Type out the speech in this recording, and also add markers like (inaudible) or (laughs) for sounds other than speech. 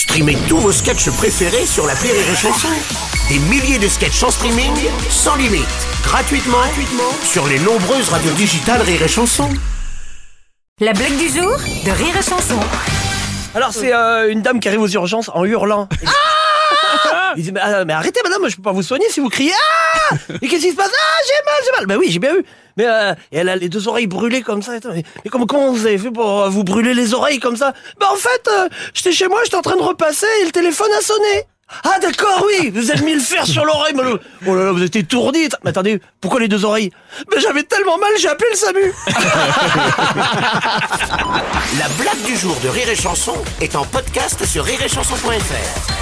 Streamez tous vos sketchs préférés sur la Rire et Chanson. Des milliers de sketchs en streaming, sans limite, gratuitement, gratuitement sur les nombreuses radios digitales Rire et Chanson. La blague du jour de Rire et Chanson. Alors c'est euh, une dame qui arrive aux urgences en hurlant. Ah Il dit mais, ah, mais arrêtez madame, je peux pas vous soigner si vous criez. Ah Et qu'est-ce qui se passe? Ah j'ai mal, j'ai mal. Ben oui j'ai bien vu. Mais euh, et elle a les deux oreilles brûlées comme ça. Attends, mais, mais comment, comment vous avez fait pour euh, vous brûler les oreilles comme ça? Ben en fait, euh, j'étais chez moi, j'étais en train de repasser et le téléphone a sonné. Ah d'accord oui, vous avez mis le fer sur l'oreille. mais le- Oh là là, vous êtes étourdi. Mais attendez, pourquoi les deux oreilles? Mais j'avais tellement mal, j'ai appelé le SAMU. (laughs) La blague du jour de Rire et Chanson est en podcast sur rireetchanson.fr.